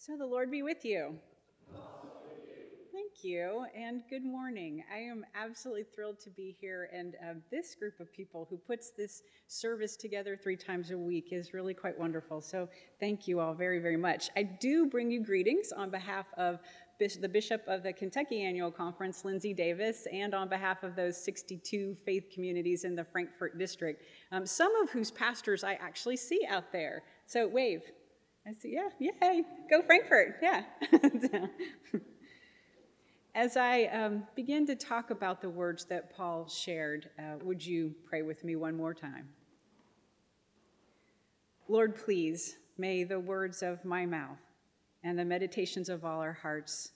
So the Lord be with you. Thank you, and good morning. I am absolutely thrilled to be here, and uh, this group of people who puts this service together three times a week is really quite wonderful. So thank you all very, very much. I do bring you greetings on behalf of the Bishop of the Kentucky Annual Conference, Lindsey Davis, and on behalf of those 62 faith communities in the Frankfort District, um, some of whose pastors I actually see out there. So wave. I see, yeah, yay, go Frankfort, yeah. As I um, begin to talk about the words that Paul shared, uh, would you pray with me one more time? Lord, please, may the words of my mouth and the meditations of all our hearts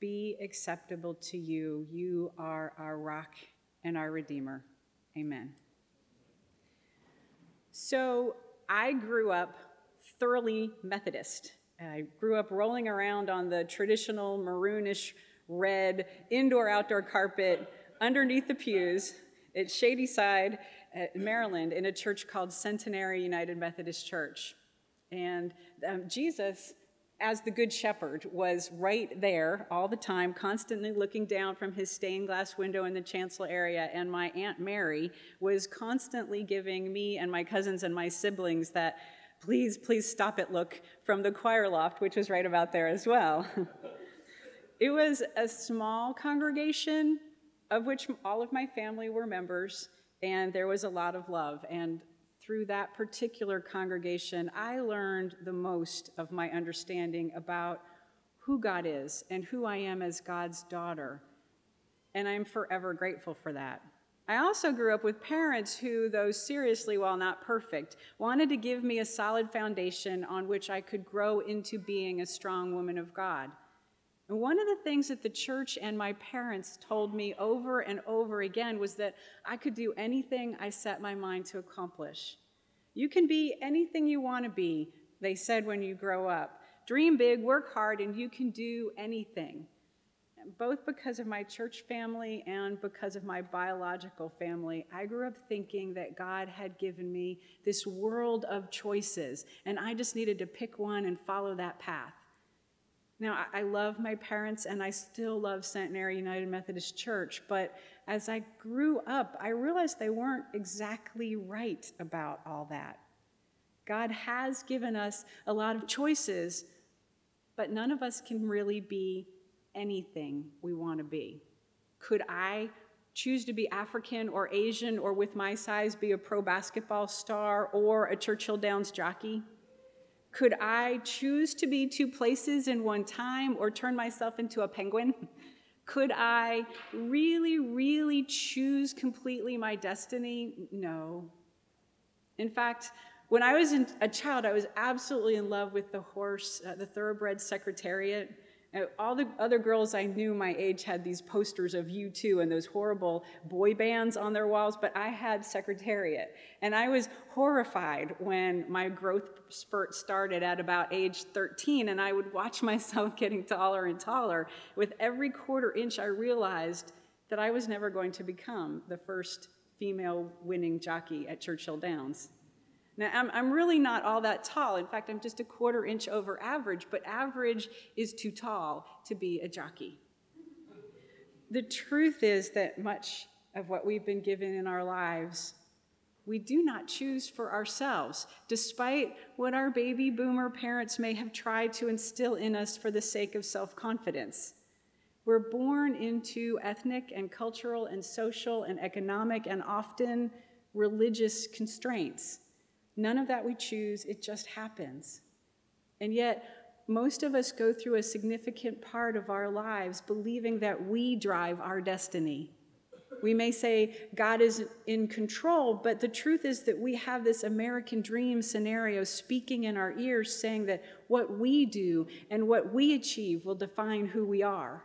be acceptable to you. You are our rock and our Redeemer. Amen. So I grew up thoroughly Methodist. I grew up rolling around on the traditional maroonish red indoor outdoor carpet underneath the pews at Shadyside, at Maryland, in a church called Centenary United Methodist Church. And um, Jesus, as the Good Shepherd, was right there all the time, constantly looking down from his stained glass window in the chancel area. And my Aunt Mary was constantly giving me and my cousins and my siblings that please, please stop it look from the choir loft, which was right about there as well. it was a small congregation of which all of my family were members, and there was a lot of love. And through that particular congregation, I learned the most of my understanding about who God is and who I am as God's daughter. And I'm forever grateful for that. I also grew up with parents who, though seriously, while not perfect, wanted to give me a solid foundation on which I could grow into being a strong woman of God. And one of the things that the church and my parents told me over and over again was that I could do anything I set my mind to accomplish. You can be anything you want to be, they said when you grow up. Dream big, work hard, and you can do anything both because of my church family and because of my biological family, I grew up thinking that God had given me this world of choices, and I just needed to pick one and follow that path. Now, I love my parents and I still love Centenary United Methodist Church, but as I grew up, I realized they weren't exactly right about all that. God has given us a lot of choices, but none of us can really be anything we want to be. Could I choose to be African or Asian or with my size be a pro basketball star or a Churchill Downs jockey? Could I choose to be two places in one time or turn myself into a penguin? Could I really, really choose completely my destiny? No. In fact, when I was a child, I was absolutely in love with the horse, uh, the thoroughbred secretariat. Uh, all the other girls I knew my age had these posters of U2 and those horrible boy bands on their walls, but I had Secretariat. And I was horrified when my growth spurt started at about age 13, and I would watch myself getting taller and taller. With every quarter inch, I realized that I was never going to become the first female winning jockey at Churchill Downs. Now, I'm, I'm really not all that tall. In fact, I'm just a quarter inch over average, but average is too tall to be a jockey. The truth is that much of what we've been given in our lives, we do not choose for ourselves, despite what our baby boomer parents may have tried to instill in us for the sake of self confidence. We're born into ethnic and cultural and social and economic and often religious constraints. None of that we choose, it just happens. And yet, most of us go through a significant part of our lives believing that we drive our destiny. We may say God is in control, but the truth is that we have this American dream scenario speaking in our ears, saying that what we do and what we achieve will define who we are.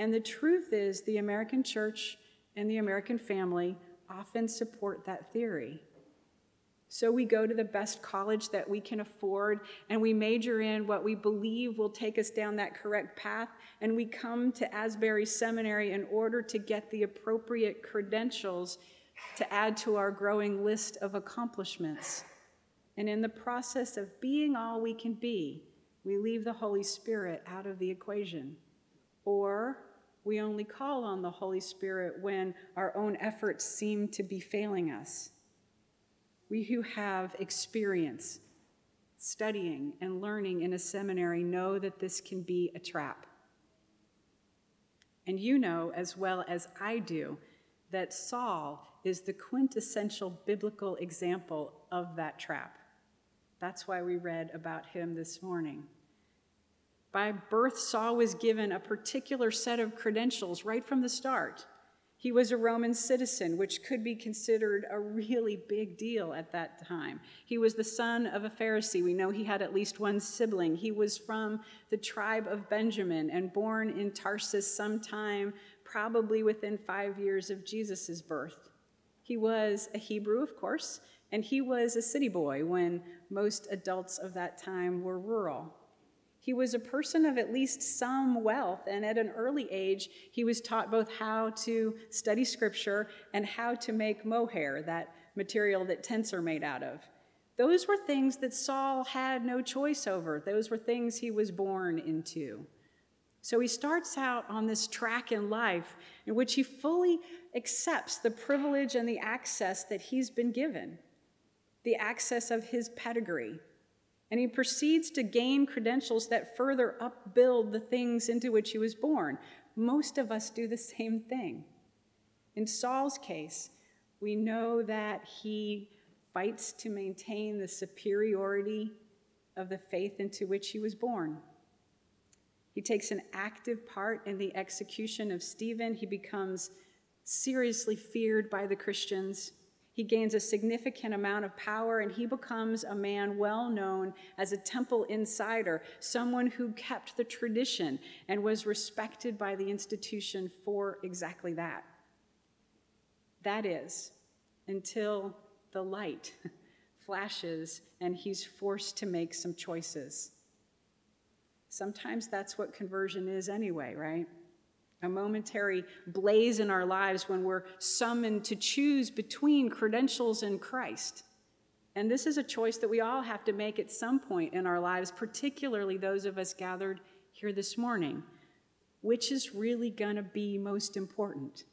And the truth is, the American church and the American family often support that theory. So we go to the best college that we can afford and we major in what we believe will take us down that correct path. And we come to Asbury Seminary in order to get the appropriate credentials to add to our growing list of accomplishments. And in the process of being all we can be, we leave the Holy Spirit out of the equation. Or we only call on the Holy Spirit when our own efforts seem to be failing us. We who have experience studying and learning in a seminary know that this can be a trap. And you know as well as I do that Saul is the quintessential biblical example of that trap. That's why we read about him this morning. By birth, Saul was given a particular set of credentials right from the start. He was a Roman citizen, which could be considered a really big deal at that time. He was the son of a Pharisee. We know he had at least one sibling. He was from the tribe of Benjamin and born in Tarsus sometime, probably within five years of Jesus' birth. He was a Hebrew, of course, and he was a city boy when most adults of that time were rural. He was a person of at least some wealth, and at an early age, he was taught both how to study scripture and how to make mohair, that material that tents are made out of. Those were things that Saul had no choice over, those were things he was born into. So he starts out on this track in life in which he fully accepts the privilege and the access that he's been given, the access of his pedigree and he proceeds to gain credentials that further upbuild the things into which he was born. Most of us do the same thing. In Saul's case, we know that he fights to maintain the superiority of the faith into which he was born. He takes an active part in the execution of Stephen. He becomes seriously feared by the Christians. He gains a significant amount of power and he becomes a man well known as a temple insider, someone who kept the tradition and was respected by the institution for exactly that. That is, until the light flashes and he's forced to make some choices. Sometimes that's what conversion is, anyway, right? A momentary blaze in our lives when we're summoned to choose between credentials and Christ. And this is a choice that we all have to make at some point in our lives, particularly those of us gathered here this morning. Which is really going to be most important?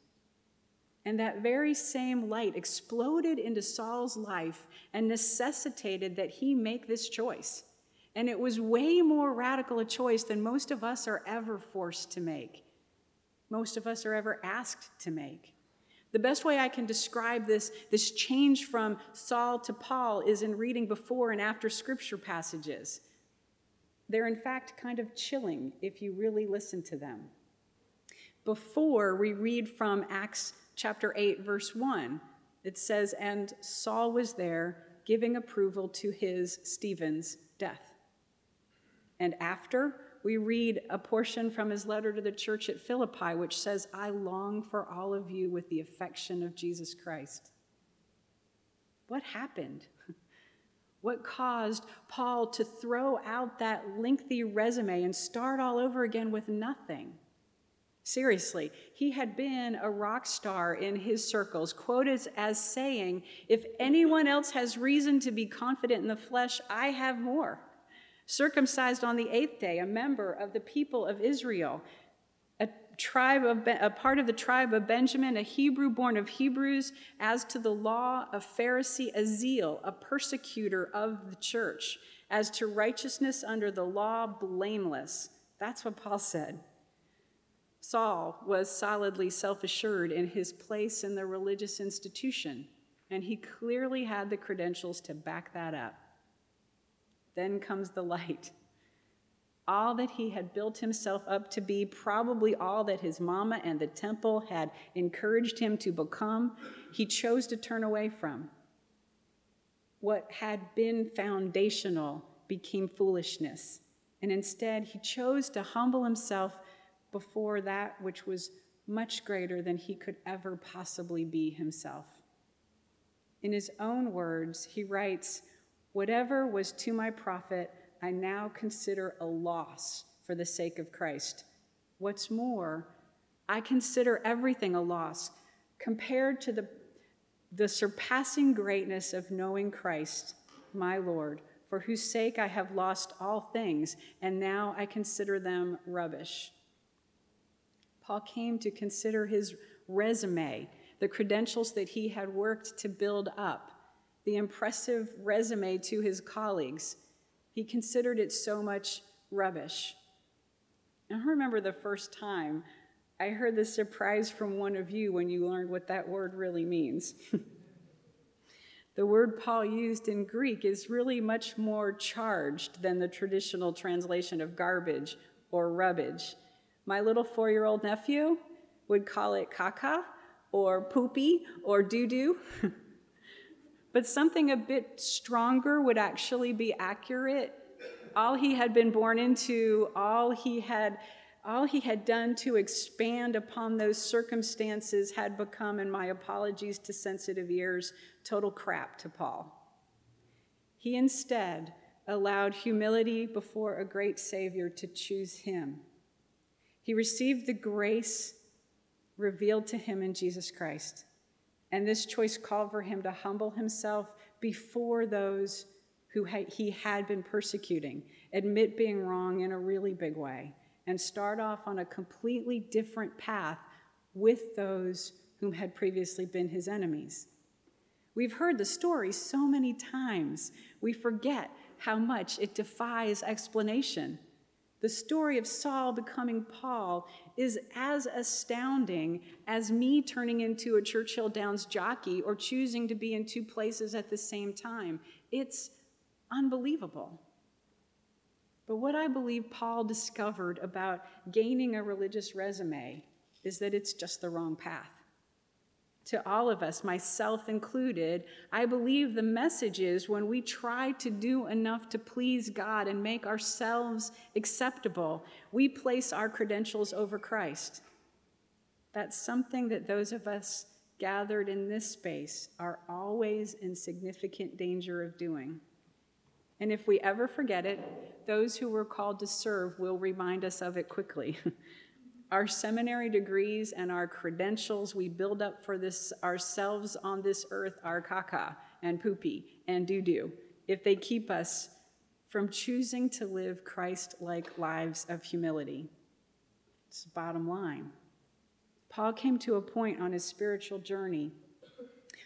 And that very same light exploded into Saul's life and necessitated that he make this choice. And it was way more radical a choice than most of us are ever forced to make most of us are ever asked to make. The best way I can describe this, this change from Saul to Paul is in reading before and after scripture passages. They're, in fact, kind of chilling if you really listen to them. Before, we read from Acts chapter 8, verse 1. It says, And Saul was there giving approval to his, Stephen's, death. And after, we read a portion from his letter to the church at Philippi, which says, I long for all of you with the affection of Jesus Christ. What happened? What caused Paul to throw out that lengthy resume and start all over again with nothing? Seriously, he had been a rock star in his circles, quoted as saying, If anyone else has reason to be confident in the flesh, I have more circumcised on the eighth day, a member of the people of Israel, a tribe of a part of the tribe of Benjamin, a Hebrew born of Hebrews, as to the law, a Pharisee, a zeal, a persecutor of the church, as to righteousness under the law, blameless. That's what Paul said. Saul was solidly self assured in his place in the religious institution, and he clearly had the credentials to back that up. Then comes the light. All that he had built himself up to be, probably all that his mama and the temple had encouraged him to become, he chose to turn away from. What had been foundational became foolishness, and instead he chose to humble himself before that which was much greater than he could ever possibly be himself. In his own words, he writes, Whatever was to my profit, I now consider a loss for the sake of Christ. What's more, I consider everything a loss compared to the, the surpassing greatness of knowing Christ, my Lord, for whose sake I have lost all things, and now I consider them rubbish. Paul came to consider his resume, the credentials that he had worked to build up, the impressive resume to his colleagues. He considered it so much rubbish. And I remember the first time I heard the surprise from one of you when you learned what that word really means. the word Paul used in Greek is really much more charged than the traditional translation of garbage or rubbish. My little four year old nephew would call it caca or poopy or doo doo. but something a bit stronger would actually be accurate. All he had been born into, all he had all he had done to expand upon those circumstances had become, and my apologies to sensitive ears, total crap to Paul. He instead allowed humility before a great Savior to choose him. He received the grace revealed to him in Jesus Christ. And this choice called for him to humble himself before those who he had been persecuting, admit being wrong in a really big way, and start off on a completely different path with those whom had previously been his enemies. We've heard the story so many times, we forget how much it defies explanation. The story of Saul becoming Paul is as astounding as me turning into a Churchill Downs jockey or choosing to be in two places at the same time. It's unbelievable. But what I believe Paul discovered about gaining a religious resume is that it's just the wrong path to all of us, myself included, I believe the message is when we try to do enough to please God and make ourselves acceptable, we place our credentials over Christ. That's something that those of us gathered in this space are always in significant danger of doing. And if we ever forget it, those who were called to serve will remind us of it quickly. Our seminary degrees and our credentials we build up for this ourselves on this earth are caca and poopy and doo doo if they keep us from choosing to live Christ like lives of humility. It's the bottom line. Paul came to a point on his spiritual journey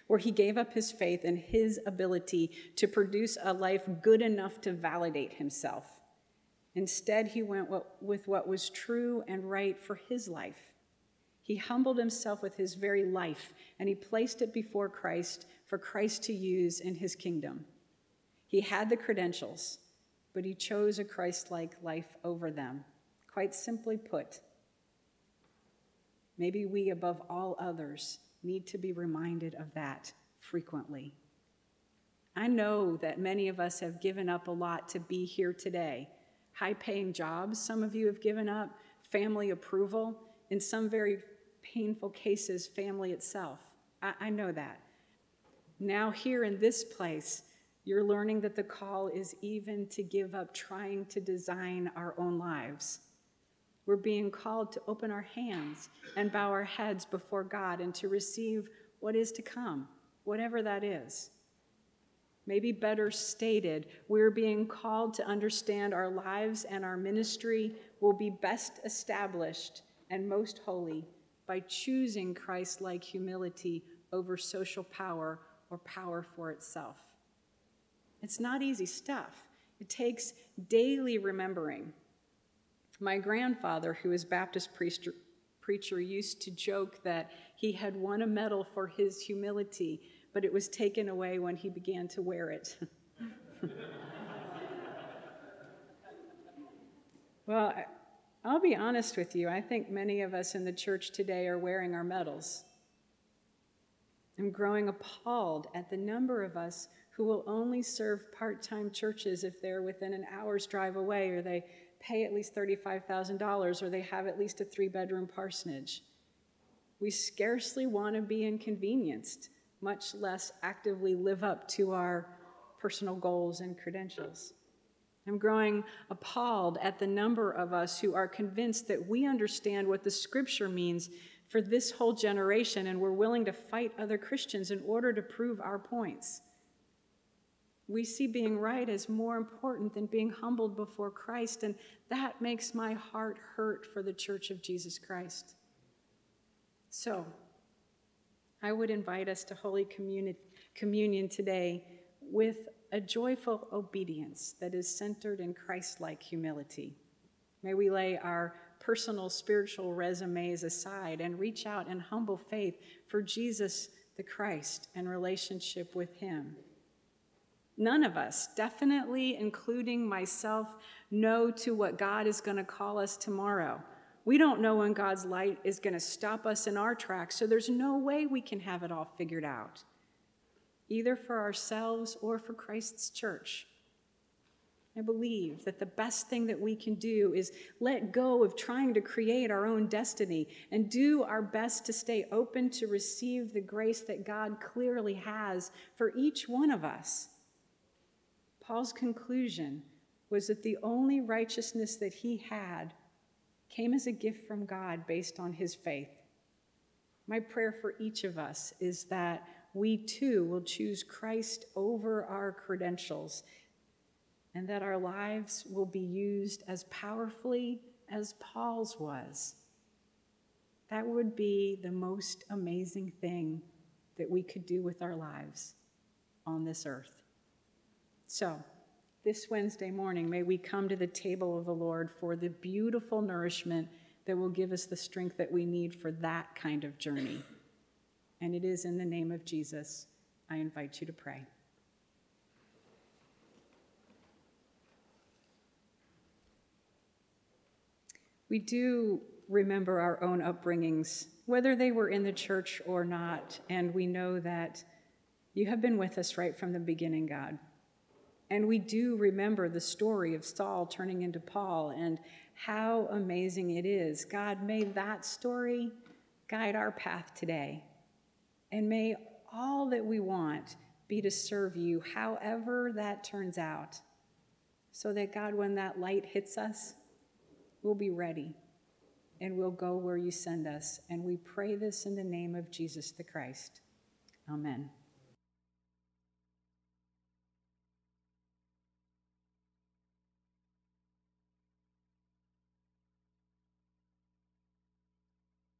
where he gave up his faith and his ability to produce a life good enough to validate himself. Instead, he went with what was true and right for his life. He humbled himself with his very life, and he placed it before Christ for Christ to use in his kingdom. He had the credentials, but he chose a Christ like life over them. Quite simply put, maybe we, above all others, need to be reminded of that frequently. I know that many of us have given up a lot to be here today high paying jobs some of you have given up, family approval, in some very painful cases, family itself. I, I know that. Now, here in this place, you're learning that the call is even to give up trying to design our own lives. We're being called to open our hands and bow our heads before God and to receive what is to come, whatever that is. Maybe better stated, we're being called to understand our lives and our ministry will be best established and most holy by choosing Christ like humility over social power or power for itself. It's not easy stuff. It takes daily remembering. My grandfather, who is Baptist priest, preacher, used to joke that he had won a medal for his humility but it was taken away when he began to wear it. well, I'll be honest with you. I think many of us in the church today are wearing our medals. I'm growing appalled at the number of us who will only serve part time churches if they're within an hour's drive away, or they pay at least $35,000, or they have at least a three bedroom parsonage. We scarcely want to be inconvenienced much less actively live up to our personal goals and credentials. I'm growing appalled at the number of us who are convinced that we understand what the scripture means for this whole generation and we're willing to fight other Christians in order to prove our points. We see being right as more important than being humbled before Christ, and that makes my heart hurt for the Church of Jesus Christ. So, I would invite us to Holy Communion today with a joyful obedience that is centered in Christ like humility. May we lay our personal spiritual resumes aside and reach out in humble faith for Jesus the Christ and relationship with Him. None of us, definitely including myself, know to what God is going to call us tomorrow. We don't know when God's light is going to stop us in our tracks, so there's no way we can have it all figured out, either for ourselves or for Christ's church. I believe that the best thing that we can do is let go of trying to create our own destiny and do our best to stay open to receive the grace that God clearly has for each one of us. Paul's conclusion was that the only righteousness that he had came as a gift from God based on his faith. My prayer for each of us is that we too will choose Christ over our credentials and that our lives will be used as powerfully as Paul's was. That would be the most amazing thing that we could do with our lives on this earth. So, this Wednesday morning, may we come to the table of the Lord for the beautiful nourishment that will give us the strength that we need for that kind of journey. And it is in the name of Jesus I invite you to pray. We do remember our own upbringings, whether they were in the church or not, and we know that you have been with us right from the beginning, God. And we do remember the story of Saul turning into Paul and how amazing it is. God, may that story guide our path today. And may all that we want be to serve you, however that turns out. So that, God, when that light hits us, we'll be ready and we'll go where you send us. And we pray this in the name of Jesus the Christ. Amen.